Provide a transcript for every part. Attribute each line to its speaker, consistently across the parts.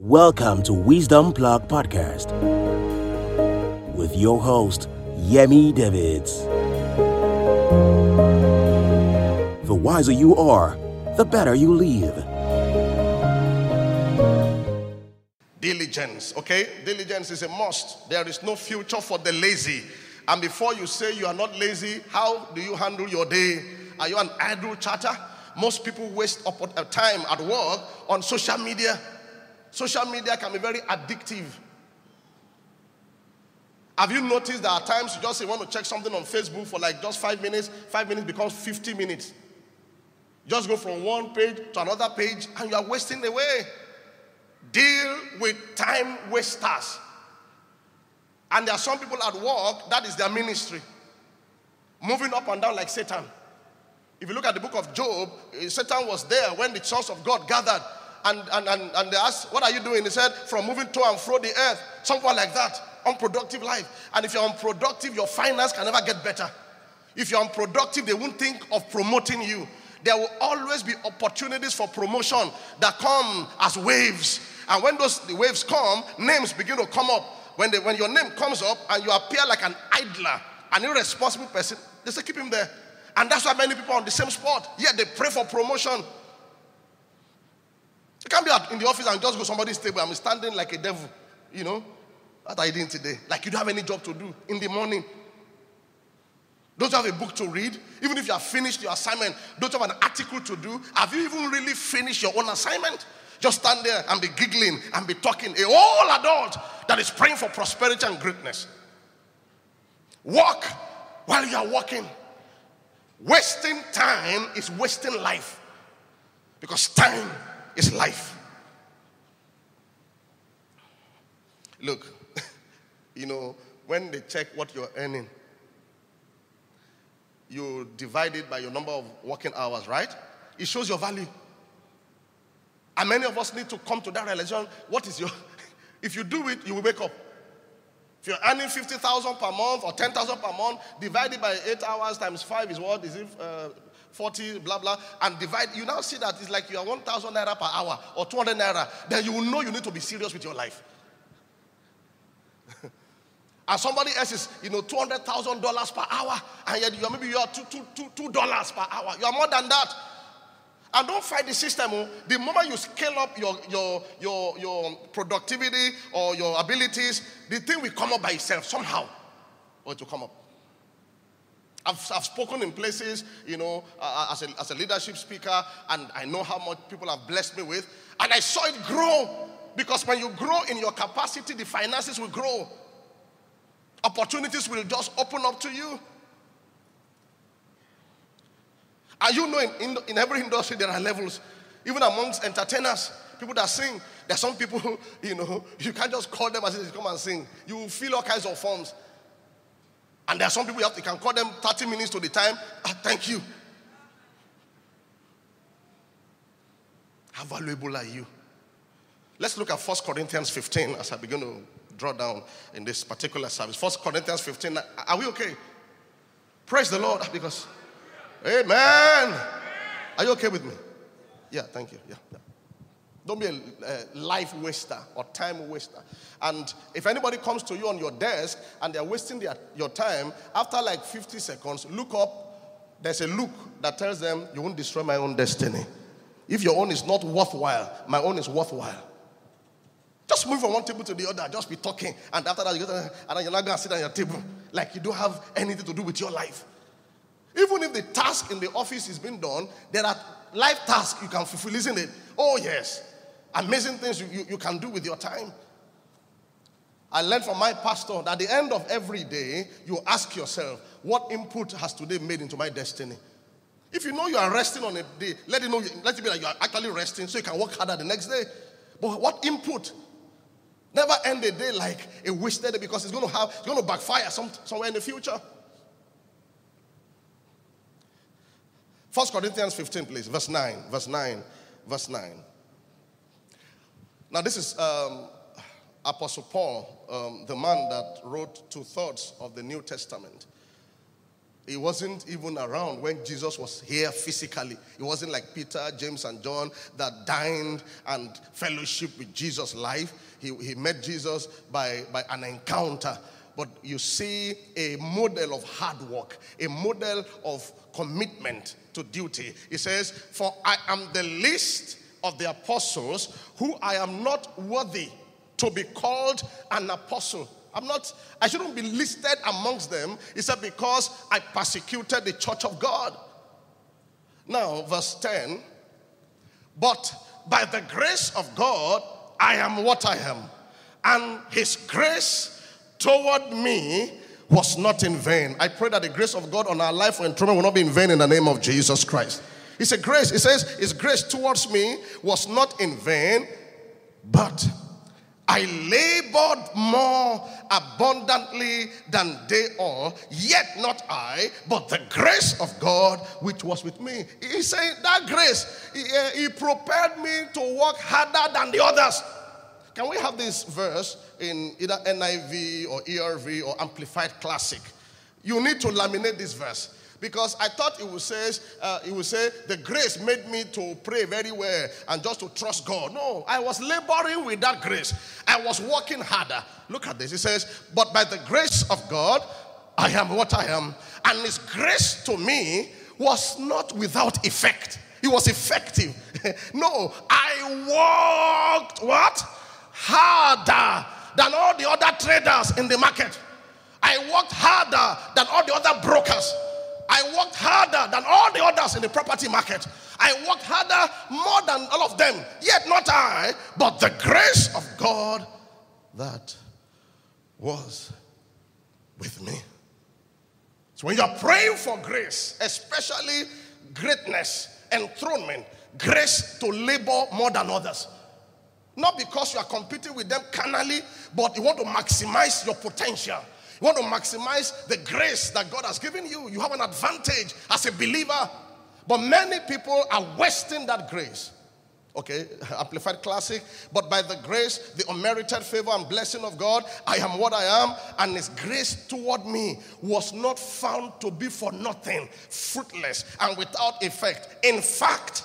Speaker 1: Welcome to Wisdom Plug Podcast with your host, Yemi Davids. The wiser you are, the better you live.
Speaker 2: Diligence, okay? Diligence is a must. There is no future for the lazy. And before you say you are not lazy, how do you handle your day? Are you an idle chatter? Most people waste uh, time at work on social media. Social media can be very addictive. Have you noticed that at times you just want to check something on Facebook for like just five minutes, five minutes becomes 50 minutes. Just go from one page to another page and you are wasting away. Deal with time wasters. And there are some people at work, that is their ministry. Moving up and down like Satan. If you look at the book of Job, eh, Satan was there when the sons of God gathered. And, and, and, and they asked, What are you doing? He said, From moving to and fro the earth. Something like that. Unproductive life. And if you're unproductive, your finance can never get better. If you're unproductive, they won't think of promoting you. There will always be opportunities for promotion that come as waves. And when those the waves come, names begin to come up. When, they, when your name comes up and you appear like an idler, an irresponsible person, they say, Keep him there. And that's why many people are on the same spot. Yet they pray for promotion. You can't be in the office and just go to somebody's table. I'm standing like a devil, you know. Are you doing today? Like you don't have any job to do in the morning. Don't you have a book to read? Even if you have finished your assignment, don't you have an article to do? Have you even really finished your own assignment? Just stand there and be giggling and be talking. A whole adult that is praying for prosperity and greatness. Walk while you are walking. Wasting time is wasting life because time is life. Look, you know, when they check what you're earning, you divide it by your number of working hours, right? It shows your value. And many of us need to come to that realization. What is your, if you do it, you will wake up. If you're earning 50,000 per month or 10,000 per month, divided by eight hours times five is what? Is it uh, 40, blah, blah, and divide, you now see that it's like you are 1,000 naira per hour or 200 naira. Then you will know you need to be serious with your life. and somebody else is, you know, $200,000 per hour, and yet you're, maybe you are $2, two, two, two dollars per hour. You are more than that. And don't fight the system. Oh. The moment you scale up your, your, your, your productivity or your abilities, the thing will come up by itself somehow. Or it will come up. I've, I've spoken in places, you know, uh, as, a, as a leadership speaker, and I know how much people have blessed me with. And I saw it grow. Because when you grow in your capacity, the finances will grow. Opportunities will just open up to you. And you know, in, in, in every industry, there are levels. Even amongst entertainers, people that sing, there are some people, who, you know, you can't just call them as they come and sing. You will fill all kinds of forms. And there are some people you, have, you can call them 30 minutes to the time. Ah, thank you. How valuable are you? Let's look at 1 Corinthians 15 as I begin to draw down in this particular service. 1 Corinthians 15. Are we okay? Praise the Lord because Amen. Are you okay with me? Yeah, thank you. Yeah, yeah. Don't be a, a life waster or time waster. And if anybody comes to you on your desk and they're wasting their, your time, after like 50 seconds, look up. There's a look that tells them, You won't destroy my own destiny. If your own is not worthwhile, my own is worthwhile. Just move from one table to the other, just be talking. And after that, you go to, and then you're not going to sit on your table like you don't have anything to do with your life. Even if the task in the office is being done, there are life tasks you can fulfill, isn't it? Oh, yes. Amazing things you, you, you can do with your time. I learned from my pastor that at the end of every day, you ask yourself, what input has today made into my destiny? If you know you are resting on a day, let it know, let it be like you are actually resting so you can work harder the next day. But what input? Never end a day like a wasted day because it's going to have, it's going to backfire some, somewhere in the future. 1 Corinthians 15, please, verse 9, verse 9, verse 9. Now, this is um, Apostle Paul, um, the man that wrote two thirds of the New Testament. He wasn't even around when Jesus was here physically. It wasn't like Peter, James, and John that dined and fellowship with Jesus live. He, he met Jesus by, by an encounter. But you see a model of hard work, a model of commitment to duty. He says, For I am the least of the apostles who I am not worthy to be called an apostle. I'm not, I shouldn't be listed amongst them. He said, because I persecuted the church of God. Now, verse 10 But by the grace of God, I am what I am. And his grace toward me was not in vain. I pray that the grace of God on our life and enthronement will not be in vain in the name of Jesus Christ. He said, Grace, he says, His grace towards me was not in vain, but I labored more abundantly than they all, yet not I, but the grace of God which was with me. He's saying that grace, he, uh, he prepared me to work harder than the others. Can we have this verse in either NIV or ERV or Amplified Classic? You need to laminate this verse because I thought it would say, uh, it would say, the grace made me to pray very well and just to trust God. No, I was laboring with that grace. I was working harder. Look at this. It says, but by the grace of God, I am what I am. And his grace to me was not without effect. It was effective. no, I worked what? Harder than all the other traders in the market. I worked harder than all the other brokers. I worked harder than all the others in the property market. I worked harder more than all of them. Yet not I, but the grace of God that was with me. So when you're praying for grace, especially greatness, enthronement, grace to labor more than others. Not because you are competing with them carnally, but you want to maximize your potential. You want to maximize the grace that God has given you. You have an advantage as a believer. But many people are wasting that grace. Okay, Amplified Classic. But by the grace, the unmerited favor and blessing of God, I am what I am, and His grace toward me was not found to be for nothing, fruitless, and without effect. In fact,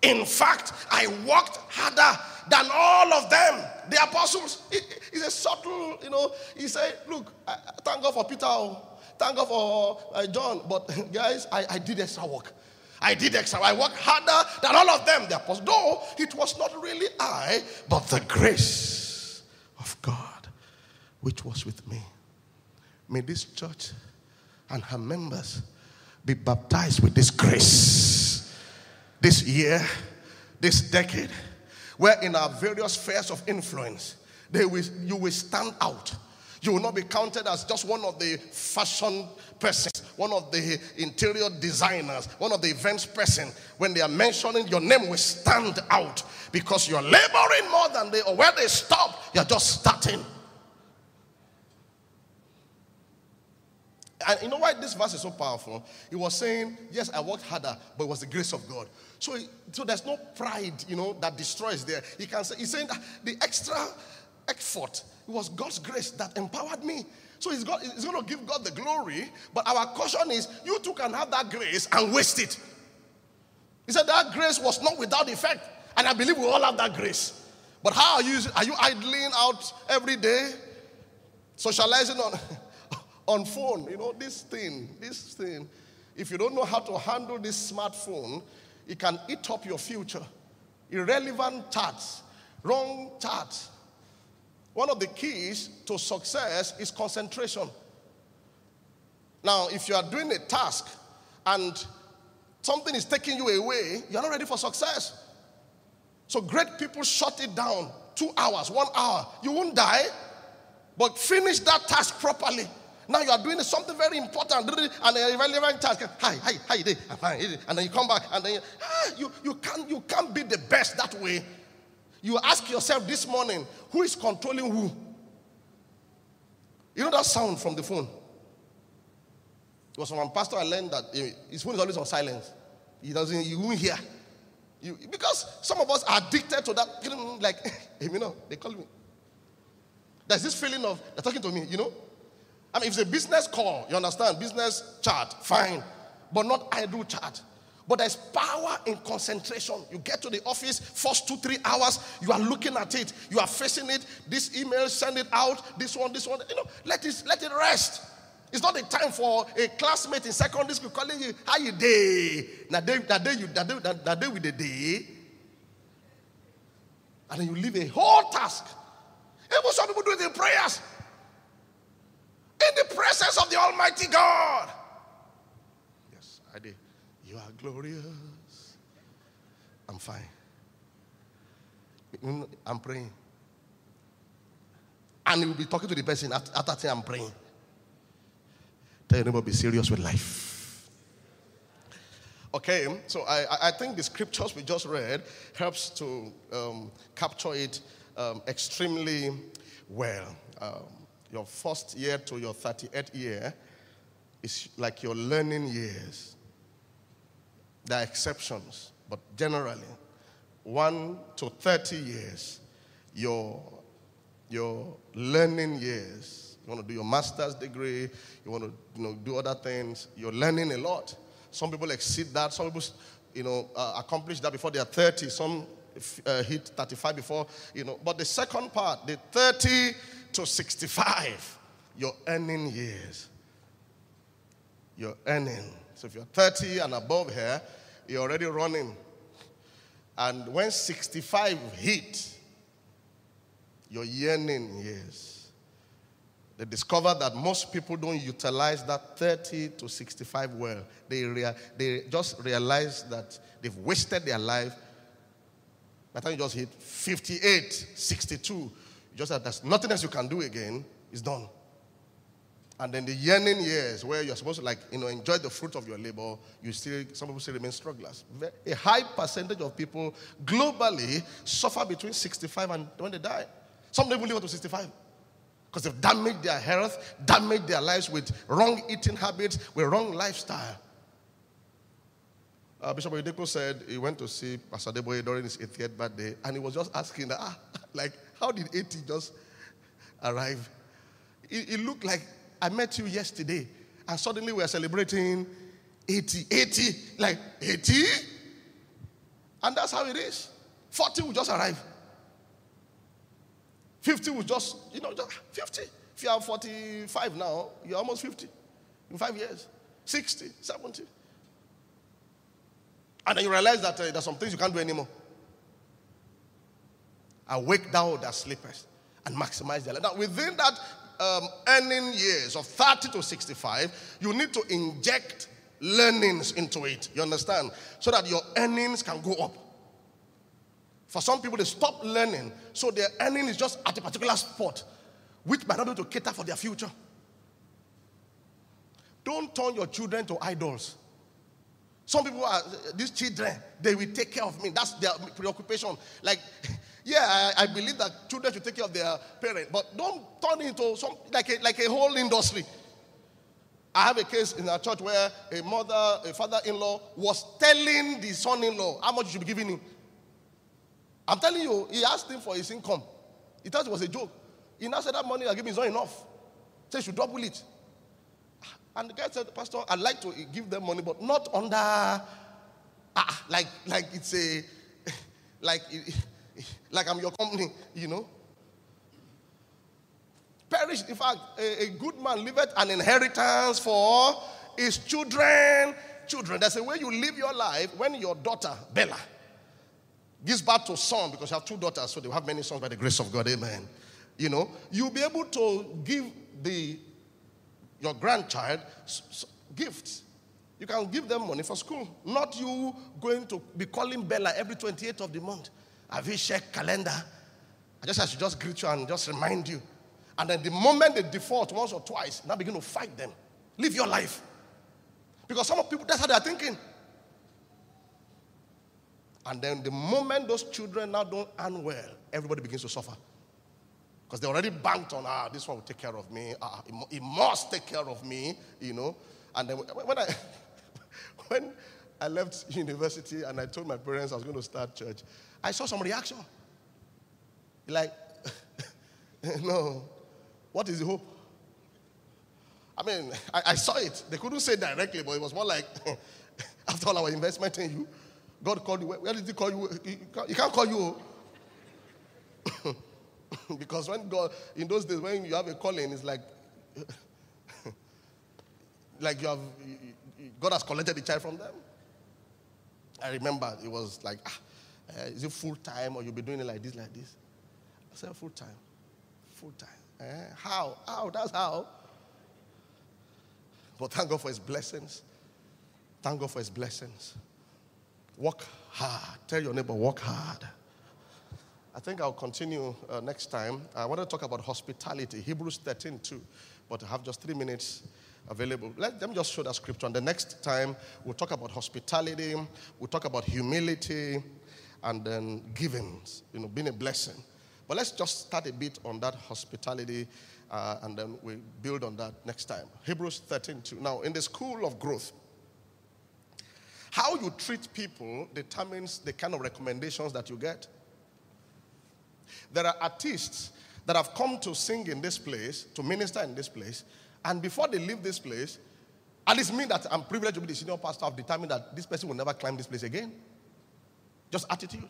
Speaker 2: in fact, I worked harder than all of them, the apostles. It's a subtle, you know. He said, Look, I, thank God for Peter, oh. thank God for uh, John, but guys, I, I did extra work. I did extra. I worked harder than all of them, the apostles. Though it was not really I, but the grace of God which was with me. May this church and her members be baptized with this grace this year, this decade where in our various spheres of influence, they will, you will stand out. You will not be counted as just one of the fashion persons, one of the interior designers, one of the events person. When they are mentioning your name, will stand out because you're laboring more than they, or where they stop, you're just starting. And you know why this verse is so powerful? He was saying, Yes, I worked harder, but it was the grace of God. So, so there's no pride, you know, that destroys there. He can say, he's saying the extra effort, it was God's grace that empowered me. So he's, got, he's going to give God the glory, but our caution is you too can have that grace and waste it. He said that grace was not without effect, and I believe we all have that grace. But how are you? Are you idling out every day, socializing on on phone? You know this thing, this thing. If you don't know how to handle this smartphone, it can eat up your future. Irrelevant charts, wrong charts. One of the keys to success is concentration. Now, if you are doing a task and something is taking you away, you're not ready for success. So, great people shut it down two hours, one hour. You won't die, but finish that task properly. Now you are doing something very important and a relevant task. Hi, hi, hi, day. And then you come back and then you, ah, you, you, can't, you can't be the best that way. You ask yourself this morning, who is controlling who? You know that sound from the phone? It was from a pastor I learned that his phone is always on silence. He doesn't, he won't hear. You, because some of us are addicted to that, like, you know, they call me. There's this feeling of, they're talking to me, you know? I mean, if it's a business call, you understand, business chat, fine, but not idle chat. But there's power in concentration. You get to the office, first two, three hours, you are looking at it, you are facing it. This email, send it out, this one, this one. You know, let it let it rest. It's not a time for a classmate in secondary school calling you, how you day? Now day, that day you that day, that day with the day. And then you leave a whole task. Even some people do it in prayers. In the presence of the Almighty God. Yes, I did. You are glorious. I'm fine. I'm praying. And he will be talking to the person after, after I'm praying. Tell your neighbor, be serious with life. Okay, so I, I think the scriptures we just read helps to um, capture it um, extremely well. Um, your first year to your 38th year is like your learning years. There are exceptions, but generally, 1 to 30 years, your, your learning years. You want to do your master's degree, you want to you know, do other things, you're learning a lot. Some people exceed that, some people you know, uh, accomplish that before they are 30, some uh, hit 35 before, you know. But the second part, the 30 to 65, your earning years. Your earning. So if you're 30 and above here, you're already running. And when 65 hit, your yearning years, they discover that most people don't utilize that 30 to 65 well. They, rea- they just realize that they've wasted their life. By the time you just hit 58, 62, just that there's nothing else you can do again, it's done. And then the yearning years where you're supposed to like, you know, enjoy the fruit of your labor, you still, some people still remain strugglers. A high percentage of people globally suffer between 65 and when they die. Some people live up to 65 because they've damaged their health, damaged their lives with wrong eating habits, with wrong lifestyle. Uh, Bishop Oyedepo said he went to see Pastor Adeboye during his 80th birthday, and he was just asking, ah, like, how did 80 just arrive? It, it looked like I met you yesterday, and suddenly we are celebrating 80. 80, like 80? And that's how it is. 40 will just arrive. 50 will just, you know, just 50. If you are 45 now, you're almost 50 in five years. 60, 70. And then you realize that uh, there's some things you can't do anymore. Awake thou that sleepest and maximize their life. Now, within that um, earning years of 30 to 65, you need to inject learnings into it. You understand? So that your earnings can go up. For some people, they stop learning, so their earning is just at a particular spot, which might not be able to cater for their future. Don't turn your children to idols. Some people are, these children, they will take care of me. That's their preoccupation. Like, yeah, I, I, believe that children should take care of their parents, but don't turn it into some, like, a, like a whole industry. I have a case in our church where a mother, a father in law was telling the son in law how much you should be giving him. I'm telling you, he asked him for his income. He thought it was a joke. He now said that money I give him is not enough. Say, you should double it. And the guy said, Pastor, I'd like to give them money, but not under, ah, like, like it's a, like, like I'm your company, you know. Perish, in fact, a, a good man leaveth an inheritance for his children. Children. There's a way you live your life when your daughter, Bella, gives birth to son because you have two daughters, so they have many sons by the grace of God. Amen. You know, you'll be able to give the your grandchild gifts. You can give them money for school. Not you going to be calling Bella every 28th of the month. Have you checked calendar? I just I should just greet you and just remind you. And then the moment they default once or twice, now begin to fight them. Live your life. Because some of people, that's how they're thinking. And then the moment those children now don't earn well, everybody begins to suffer. Because they already banked on, ah, this one will take care of me. Ah, he must take care of me, you know. And then when I, when I left university and I told my parents I was going to start church, I saw some reaction. Like, no, what is the hope? I mean, I, I saw it. They couldn't say directly, but it was more like, after all our investment in you, God called you. Where did He call you? He can't, call you. because when God, in those days, when you have a calling, it's like, like you have, God has collected the child from them. I remember it was like, ah, uh, is it full time or you'll be doing it like this, like this? I said, full time. Full time. Uh, how? How? That's how. But thank God for his blessings. Thank God for his blessings. Work hard. Tell your neighbor, work hard. I think I'll continue uh, next time. I want to talk about hospitality, Hebrews 13 too, but I have just three minutes available. Let them just show that scripture. And the next time we'll talk about hospitality, we'll talk about humility, and then giving, you know, being a blessing. But let's just start a bit on that hospitality, uh, and then we build on that next time. Hebrews 13 2. Now, in the school of growth, how you treat people determines the kind of recommendations that you get. There are artists that have come to sing in this place, to minister in this place, and before they leave this place, at least me that I'm privileged to be the senior pastor, I've determined that this person will never climb this place again. Just attitude.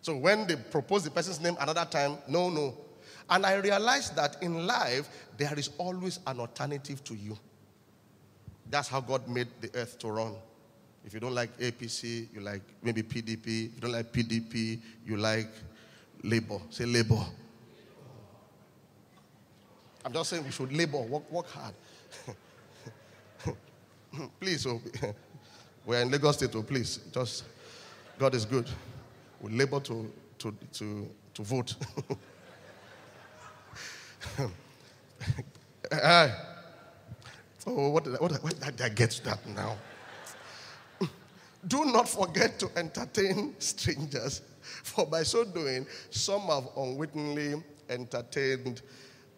Speaker 2: So when they propose the person's name another time, no, no. And I realized that in life, there is always an alternative to you. That's how God made the earth to run. If you don't like APC, you like maybe PDP. If you don't like PDP, you like labor. Say labor. I'm just saying we should labor, work, work hard. please, oh, we're in Lagos State, oh, please, just, God is good. We labor to, to, to, to vote. uh, oh, what did, I, what, what did I get that now? Do not forget to entertain strangers, for by so doing, some have unwittingly entertained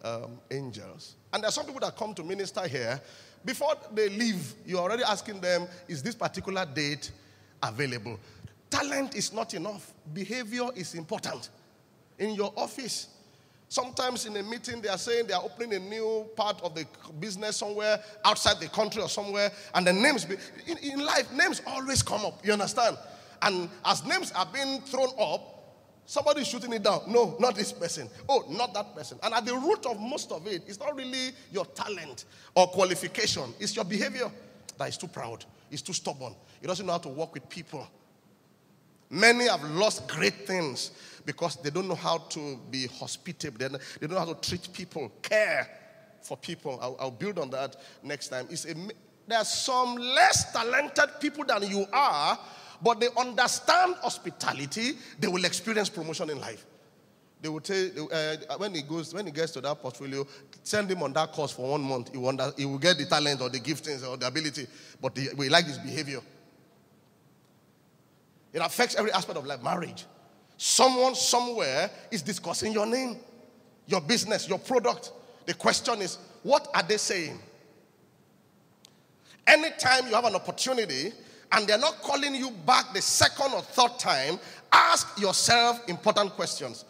Speaker 2: um, angels. And there are some people that come to minister here. Before they leave, you're already asking them, is this particular date available? Talent is not enough, behavior is important. In your office, Sometimes in a meeting, they are saying they are opening a new part of the business somewhere outside the country or somewhere, and the names, be, in, in, life, names always come up. You understand? And as names are being thrown up, Somebody is shooting it down. No, not this person. Oh, not that person. And at the root of most of it, it's not really your talent or qualification, it's your behavior that is too proud, it's too stubborn. it doesn't know how to work with people. Many have lost great things because they don't know how to be hospitable, they don't know how to treat people, care for people. I'll, I'll build on that next time. It's a, there are some less talented people than you are but they understand hospitality, they will experience promotion in life. They will tell uh, when he goes, when he gets to that portfolio, send him on that course for one month. He will, he will get the talent or the giftings or the ability, but we like his behavior. It affects every aspect of life. Marriage. Someone somewhere is discussing your name, your business, your product. The question is, what are they saying? Anytime you have an opportunity and they're not calling you back the second or third time, ask yourself important questions.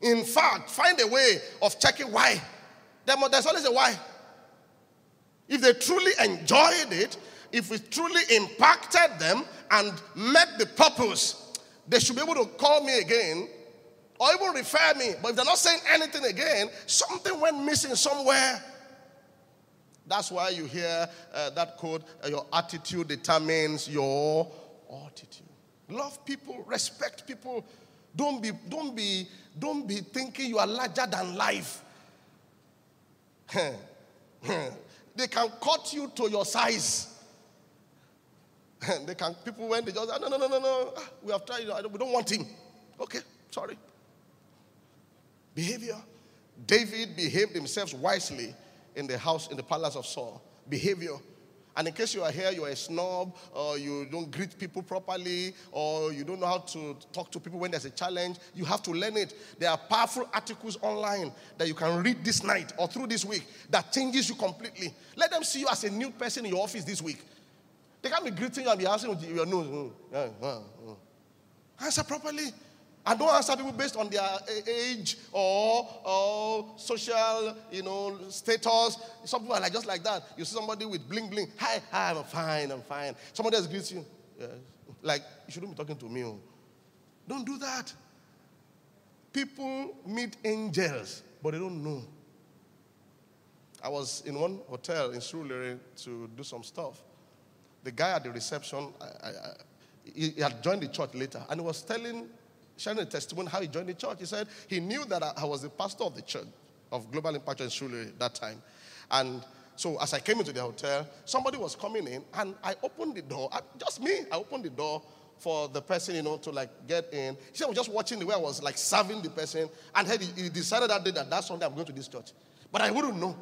Speaker 2: In fact, find a way of checking why. There's always a why. If they truly enjoyed it, if it truly impacted them and met the purpose, they should be able to call me again or even refer me. But if they're not saying anything again, something went missing somewhere. That's why you hear uh, that quote uh, your attitude determines your attitude. Love people, respect people. Don't be, don't be, don't be thinking you are larger than life. they can cut you to your size. they can people when they just no no no no no ah, we have tried we don't want him. Okay, sorry. Behavior. David behaved himself wisely in the house, in the palace of Saul. Behavior. And in case you are here, you are a snob, or you don't greet people properly, or you don't know how to talk to people when there's a challenge, you have to learn it. There are powerful articles online that you can read this night or through this week that changes you completely. Let them see you as a new person in your office this week. They can't be greeting you and be asking with your nose. Oh, answer properly. I don't answer people based on their eh, age or, or social, you know, status. Some people are like just like that. You see somebody with bling bling. Hi, hi, I'm fine, I'm fine. Somebody else greets you. Yeah. Like, you shouldn't be talking to me. Oh. Don't do that. People meet angels, but they don't know. I was in one hotel in Surulere to do some stuff. The guy at the reception, I, I, I, he had joined the church later, and he was telling, sharing a testimony how he joined the church. He said he knew that I, was the pastor of the church of Global Impact in Surulere that time, and so as I came into the hotel, somebody was coming in, and I opened the door. just me, I opened the door for the person, you know, to like get in. He said, I was just watching the way I was like serving the person, and he, he decided that day that that Sunday I'm going to this church. But I wouldn't know.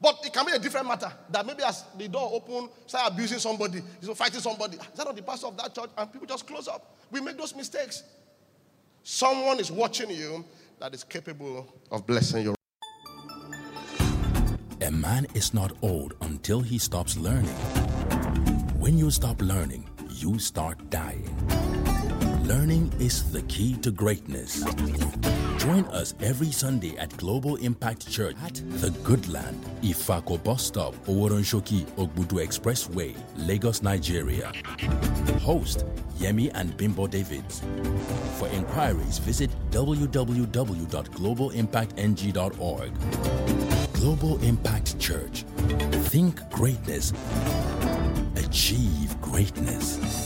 Speaker 2: But it can be a different matter. That maybe as the door open, start abusing somebody, you know, fighting somebody. Is that not the pastor of that church? And people just close up. We make those mistakes. Someone is watching you that is capable of blessing your.
Speaker 1: A man is not old until he stops learning. When you stop learning, you start dying. Learning is the key to greatness. Join us every Sunday at Global Impact Church at The Good Land, Ifako Bus Stop, Oworonshoki, Ogbudu Expressway, Lagos, Nigeria. Host Yemi and Bimbo Davids. For inquiries, visit www.globalimpactng.org. Global Impact Church. Think greatness. Achieve greatness.